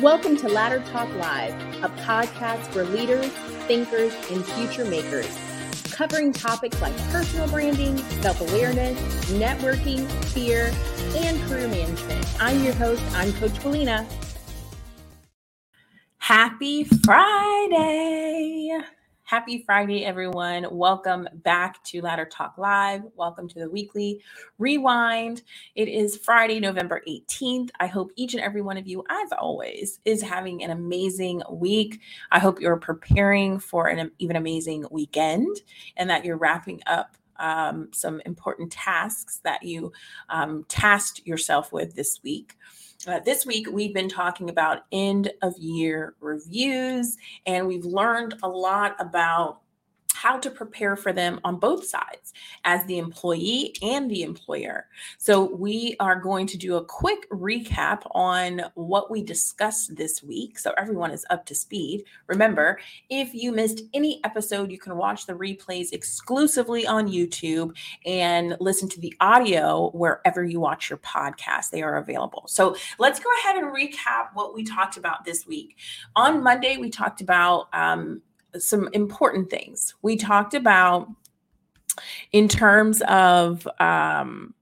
Welcome to Ladder Talk Live, a podcast for leaders, thinkers, and future makers, covering topics like personal branding, self awareness, networking, fear, and career management. I'm your host, I'm Coach Willena. Happy Friday! Happy Friday, everyone. Welcome back to Ladder Talk Live. Welcome to the weekly rewind. It is Friday, November 18th. I hope each and every one of you, as always, is having an amazing week. I hope you're preparing for an even amazing weekend and that you're wrapping up um, some important tasks that you um, tasked yourself with this week. Uh, this week, we've been talking about end of year reviews, and we've learned a lot about how to prepare for them on both sides as the employee and the employer. So, we are going to do a quick recap on what we discussed this week so everyone is up to speed. Remember, if you missed any episode, you can watch the replays exclusively on YouTube and listen to the audio wherever you watch your podcast. They are available. So, let's go ahead and recap what we talked about this week. On Monday, we talked about um, some important things. We talked about in terms of um,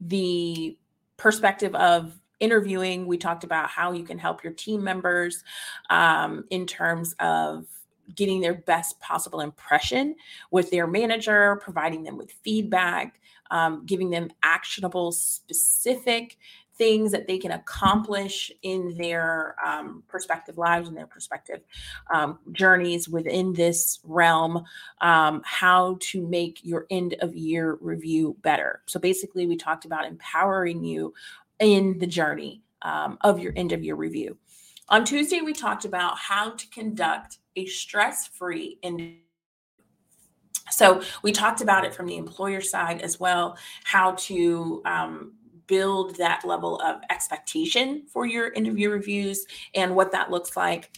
the perspective of interviewing, we talked about how you can help your team members um, in terms of getting their best possible impression with their manager, providing them with feedback, um, giving them actionable, specific things that they can accomplish in their um, perspective lives and their perspective um, journeys within this realm, um, how to make your end of year review better. So basically, we talked about empowering you in the journey um, of your end of year review. On Tuesday, we talked about how to conduct a stress free end so we talked about it from the employer side as well, how to um, build that level of expectation for your interview reviews and what that looks like.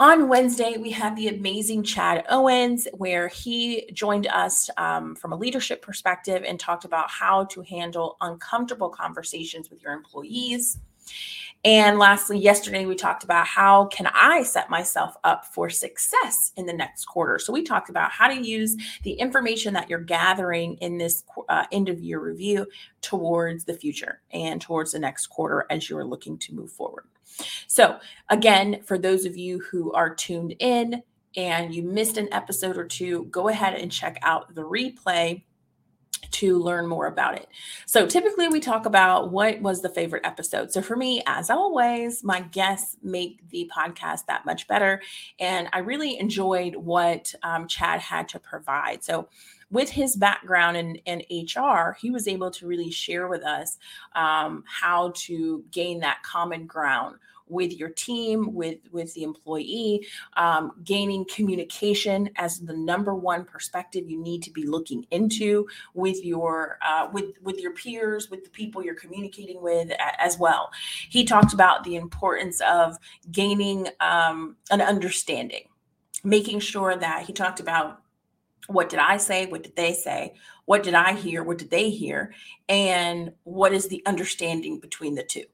On Wednesday, we had the amazing Chad Owens, where he joined us um, from a leadership perspective and talked about how to handle uncomfortable conversations with your employees. And lastly, yesterday we talked about how can I set myself up for success in the next quarter. So we talked about how to use the information that you're gathering in this uh, end of year review towards the future and towards the next quarter as you're looking to move forward. So again, for those of you who are tuned in and you missed an episode or two, go ahead and check out the replay to learn more about it. So typically we talk about what was the favorite episode. So for me, as always, my guests make the podcast that much better. And I really enjoyed what um, Chad had to provide. So with his background in, in HR, he was able to really share with us um, how to gain that common ground with your team, with with the employee, um, gaining communication as the number one perspective you need to be looking into with your uh, with with your peers, with the people you're communicating with as well. He talked about the importance of gaining um, an understanding, making sure that he talked about what did I say? What did they say? What did I hear? What did they hear? And what is the understanding between the two?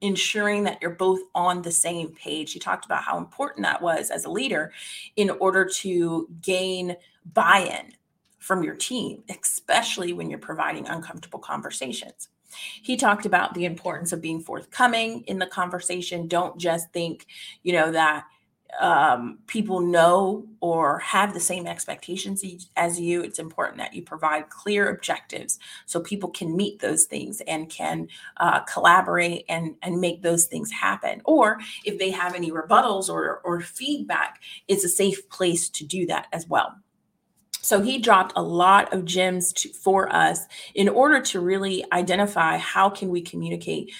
ensuring that you're both on the same page. He talked about how important that was as a leader in order to gain buy in from your team, especially when you're providing uncomfortable conversations. He talked about the importance of being forthcoming in the conversation. Don't just think, you know, that um, people know or have the same expectations as you, it's important that you provide clear objectives so people can meet those things and can uh, collaborate and, and make those things happen. Or if they have any rebuttals or, or feedback, it's a safe place to do that as well. So he dropped a lot of gems to, for us in order to really identify how can we communicate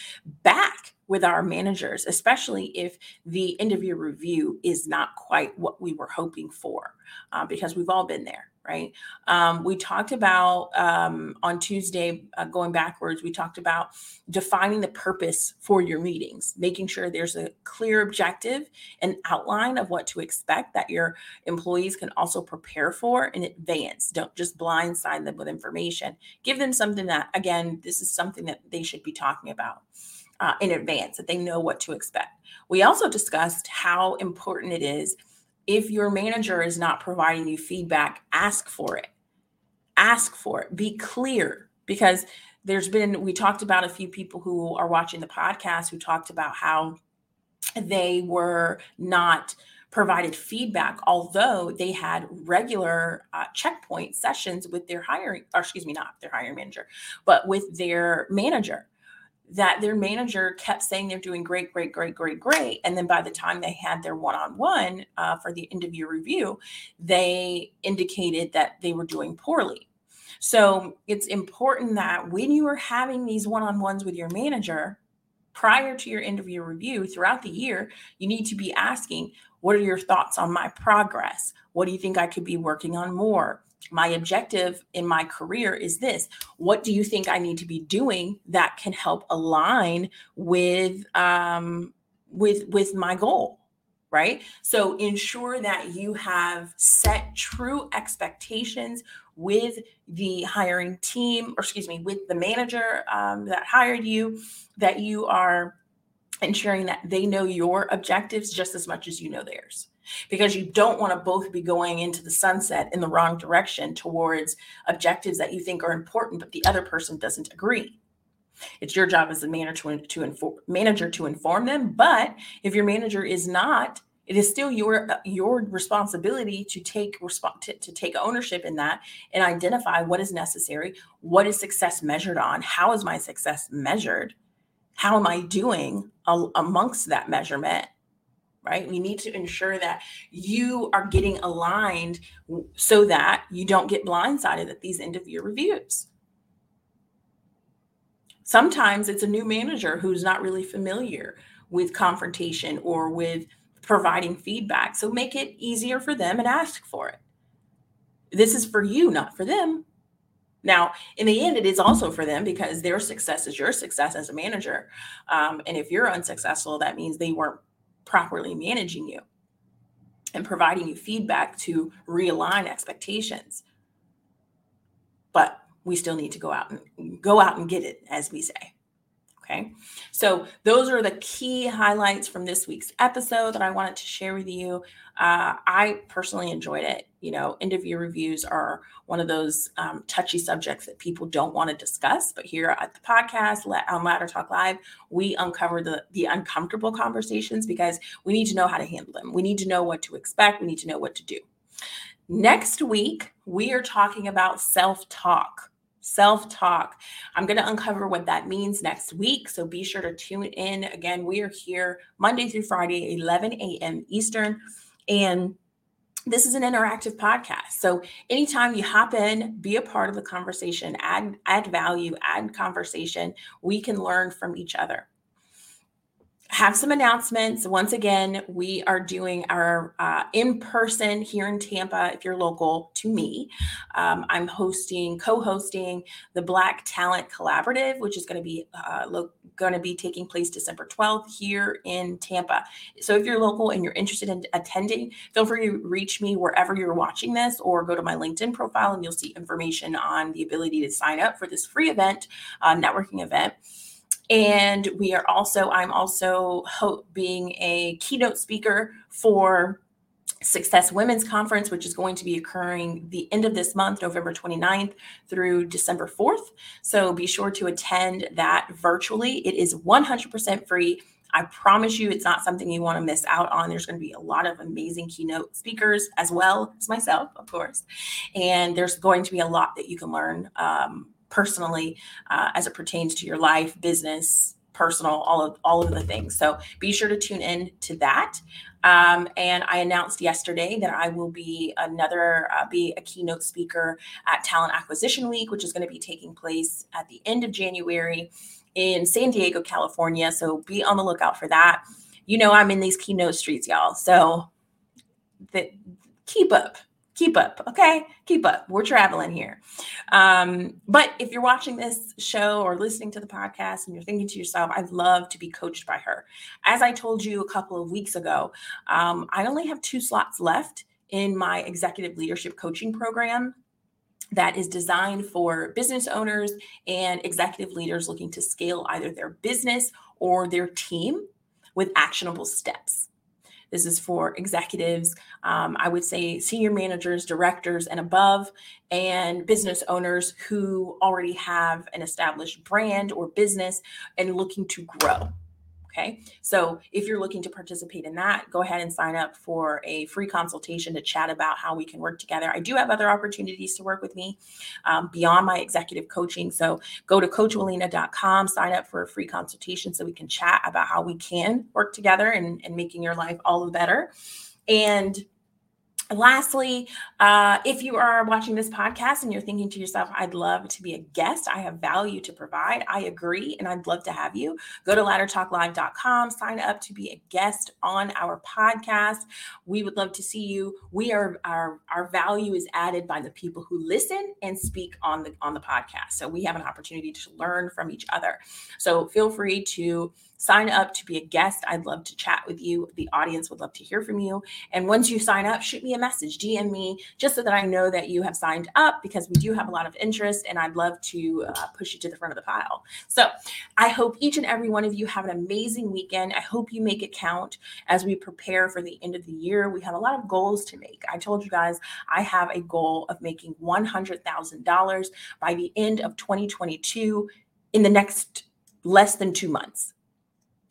back with our managers, especially if the interview review is not quite what we were hoping for, uh, because we've all been there, right? Um, we talked about um, on Tuesday, uh, going backwards, we talked about defining the purpose for your meetings, making sure there's a clear objective and outline of what to expect that your employees can also prepare for in advance. Don't just blindside them with information. Give them something that, again, this is something that they should be talking about uh, in advance, that they know what to expect. We also discussed how important it is if your manager is not providing you feedback, ask for it. Ask for it. Be clear because there's been, we talked about a few people who are watching the podcast who talked about how they were not provided feedback, although they had regular uh, checkpoint sessions with their hiring, or excuse me, not their hiring manager, but with their manager. That their manager kept saying they're doing great, great, great, great, great. And then by the time they had their one on one for the interview review, they indicated that they were doing poorly. So it's important that when you are having these one on ones with your manager, prior to your interview review throughout the year, you need to be asking, what are your thoughts on my progress? What do you think I could be working on more? My objective in my career is this. What do you think I need to be doing that can help align with um, with with my goal? Right. So ensure that you have set true expectations with the hiring team, or excuse me, with the manager um, that hired you, that you are ensuring that they know your objectives just as much as you know theirs. Because you don't want to both be going into the sunset in the wrong direction towards objectives that you think are important, but the other person doesn't agree. It's your job as a manager to, to inform, manager to inform them. But if your manager is not it is still your your responsibility to take resp- to, to take ownership in that and identify what is necessary what is success measured on how is my success measured how am i doing amongst that measurement right we need to ensure that you are getting aligned so that you don't get blindsided at these end of year reviews sometimes it's a new manager who's not really familiar with confrontation or with providing feedback. So make it easier for them and ask for it. This is for you, not for them. Now, in the end, it is also for them because their success is your success as a manager. Um, and if you're unsuccessful, that means they weren't properly managing you and providing you feedback to realign expectations. But we still need to go out and go out and get it, as we say. Okay. So those are the key highlights from this week's episode that I wanted to share with you. Uh, I personally enjoyed it. You know, interview reviews are one of those um, touchy subjects that people don't want to discuss. But here at the podcast, on Ladder Talk Live, we uncover the, the uncomfortable conversations because we need to know how to handle them. We need to know what to expect. We need to know what to do. Next week, we are talking about self talk self talk. I'm going to uncover what that means next week. So be sure to tune in. Again, we are here Monday through Friday, 11 a.m. Eastern. And this is an interactive podcast. So anytime you hop in, be a part of the conversation, add add value, add conversation, we can learn from each other have some announcements. Once again, we are doing our uh, in person here in Tampa. If you're local to me, um, I'm hosting, co-hosting the Black Talent Collaborative, which is going to be uh, lo- going to be taking place December 12th here in Tampa. So if you're local and you're interested in attending, feel free to reach me wherever you're watching this, or go to my LinkedIn profile and you'll see information on the ability to sign up for this free event, uh, networking event. And we are also, I'm also ho- being a keynote speaker for Success Women's Conference, which is going to be occurring the end of this month, November 29th through December 4th. So be sure to attend that virtually. It is 100% free. I promise you, it's not something you want to miss out on. There's going to be a lot of amazing keynote speakers, as well as myself, of course. And there's going to be a lot that you can learn um, personally uh, as it pertains to your life, business, personal, all of all of the things. So be sure to tune in to that. Um, and I announced yesterday that I will be another uh, be a keynote speaker at Talent Acquisition Week, which is going to be taking place at the end of January in San Diego, California. So be on the lookout for that. You know I'm in these keynote streets, y'all. So that keep up keep up okay? Keep up. We're traveling here. Um, but if you're watching this show or listening to the podcast and you're thinking to yourself i'd love to be coached by her as i told you a couple of weeks ago um, i only have two slots left in my executive leadership coaching program that is designed for business owners and executive leaders looking to scale either their business or their team with actionable steps. This is for executives, um, I would say senior managers, directors, and above, and business owners who already have an established brand or business and looking to grow. Okay. So if you're looking to participate in that, go ahead and sign up for a free consultation to chat about how we can work together. I do have other opportunities to work with me um, beyond my executive coaching. So go to coachwillena.com, sign up for a free consultation so we can chat about how we can work together and, and making your life all the better. And Lastly, uh, if you are watching this podcast and you're thinking to yourself, I'd love to be a guest, I have value to provide, I agree, and I'd love to have you, go to laddertalklive.com, sign up to be a guest on our podcast. We would love to see you. We are our our value is added by the people who listen and speak on the on the podcast. So we have an opportunity to learn from each other. So feel free to sign up to be a guest. I'd love to chat with you. The audience would love to hear from you. And once you sign up, shoot me a message, DM me, just so that I know that you have signed up because we do have a lot of interest and I'd love to uh, push you to the front of the pile. So I hope each and every one of you have an amazing weekend. I hope you make it count as we prepare for the end of the year. We have a lot of goals to make. I told you guys I have a goal of making $100,000 by the end of 2022 in the next less than two months.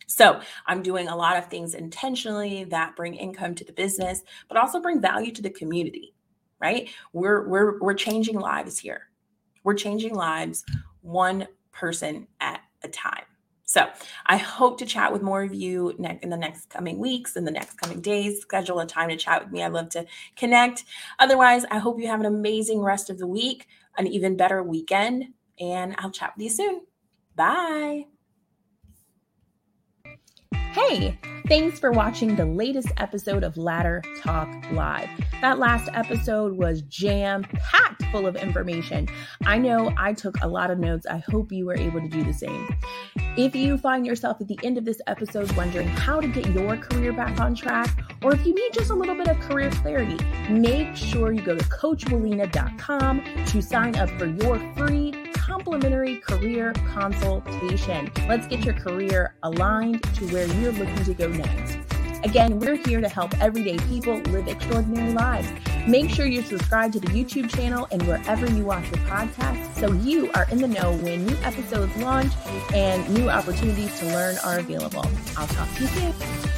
So I'm doing a lot of things intentionally that bring income to the business, but also bring value to the community, right? We're we're we're changing lives here. We're changing lives one person at a time. So I hope to chat with more of you in the next coming weeks, in the next coming days. Schedule a time to chat with me. I'd love to connect. Otherwise, I hope you have an amazing rest of the week, an even better weekend, and I'll chat with you soon. Bye. Hey, thanks for watching the latest episode of Ladder Talk Live. That last episode was jam packed full of information. I know I took a lot of notes. I hope you were able to do the same. If you find yourself at the end of this episode wondering how to get your career back on track, or if you need just a little bit of career clarity, make sure you go to coachwillena.com to sign up for your free complimentary career consultation. Let's get your career aligned to where you're looking to go next. Again, we're here to help everyday people live extraordinary lives. Make sure you're subscribed to the YouTube channel and wherever you watch your podcast so you are in the know when new episodes launch and new opportunities to learn are available. I'll talk to you soon.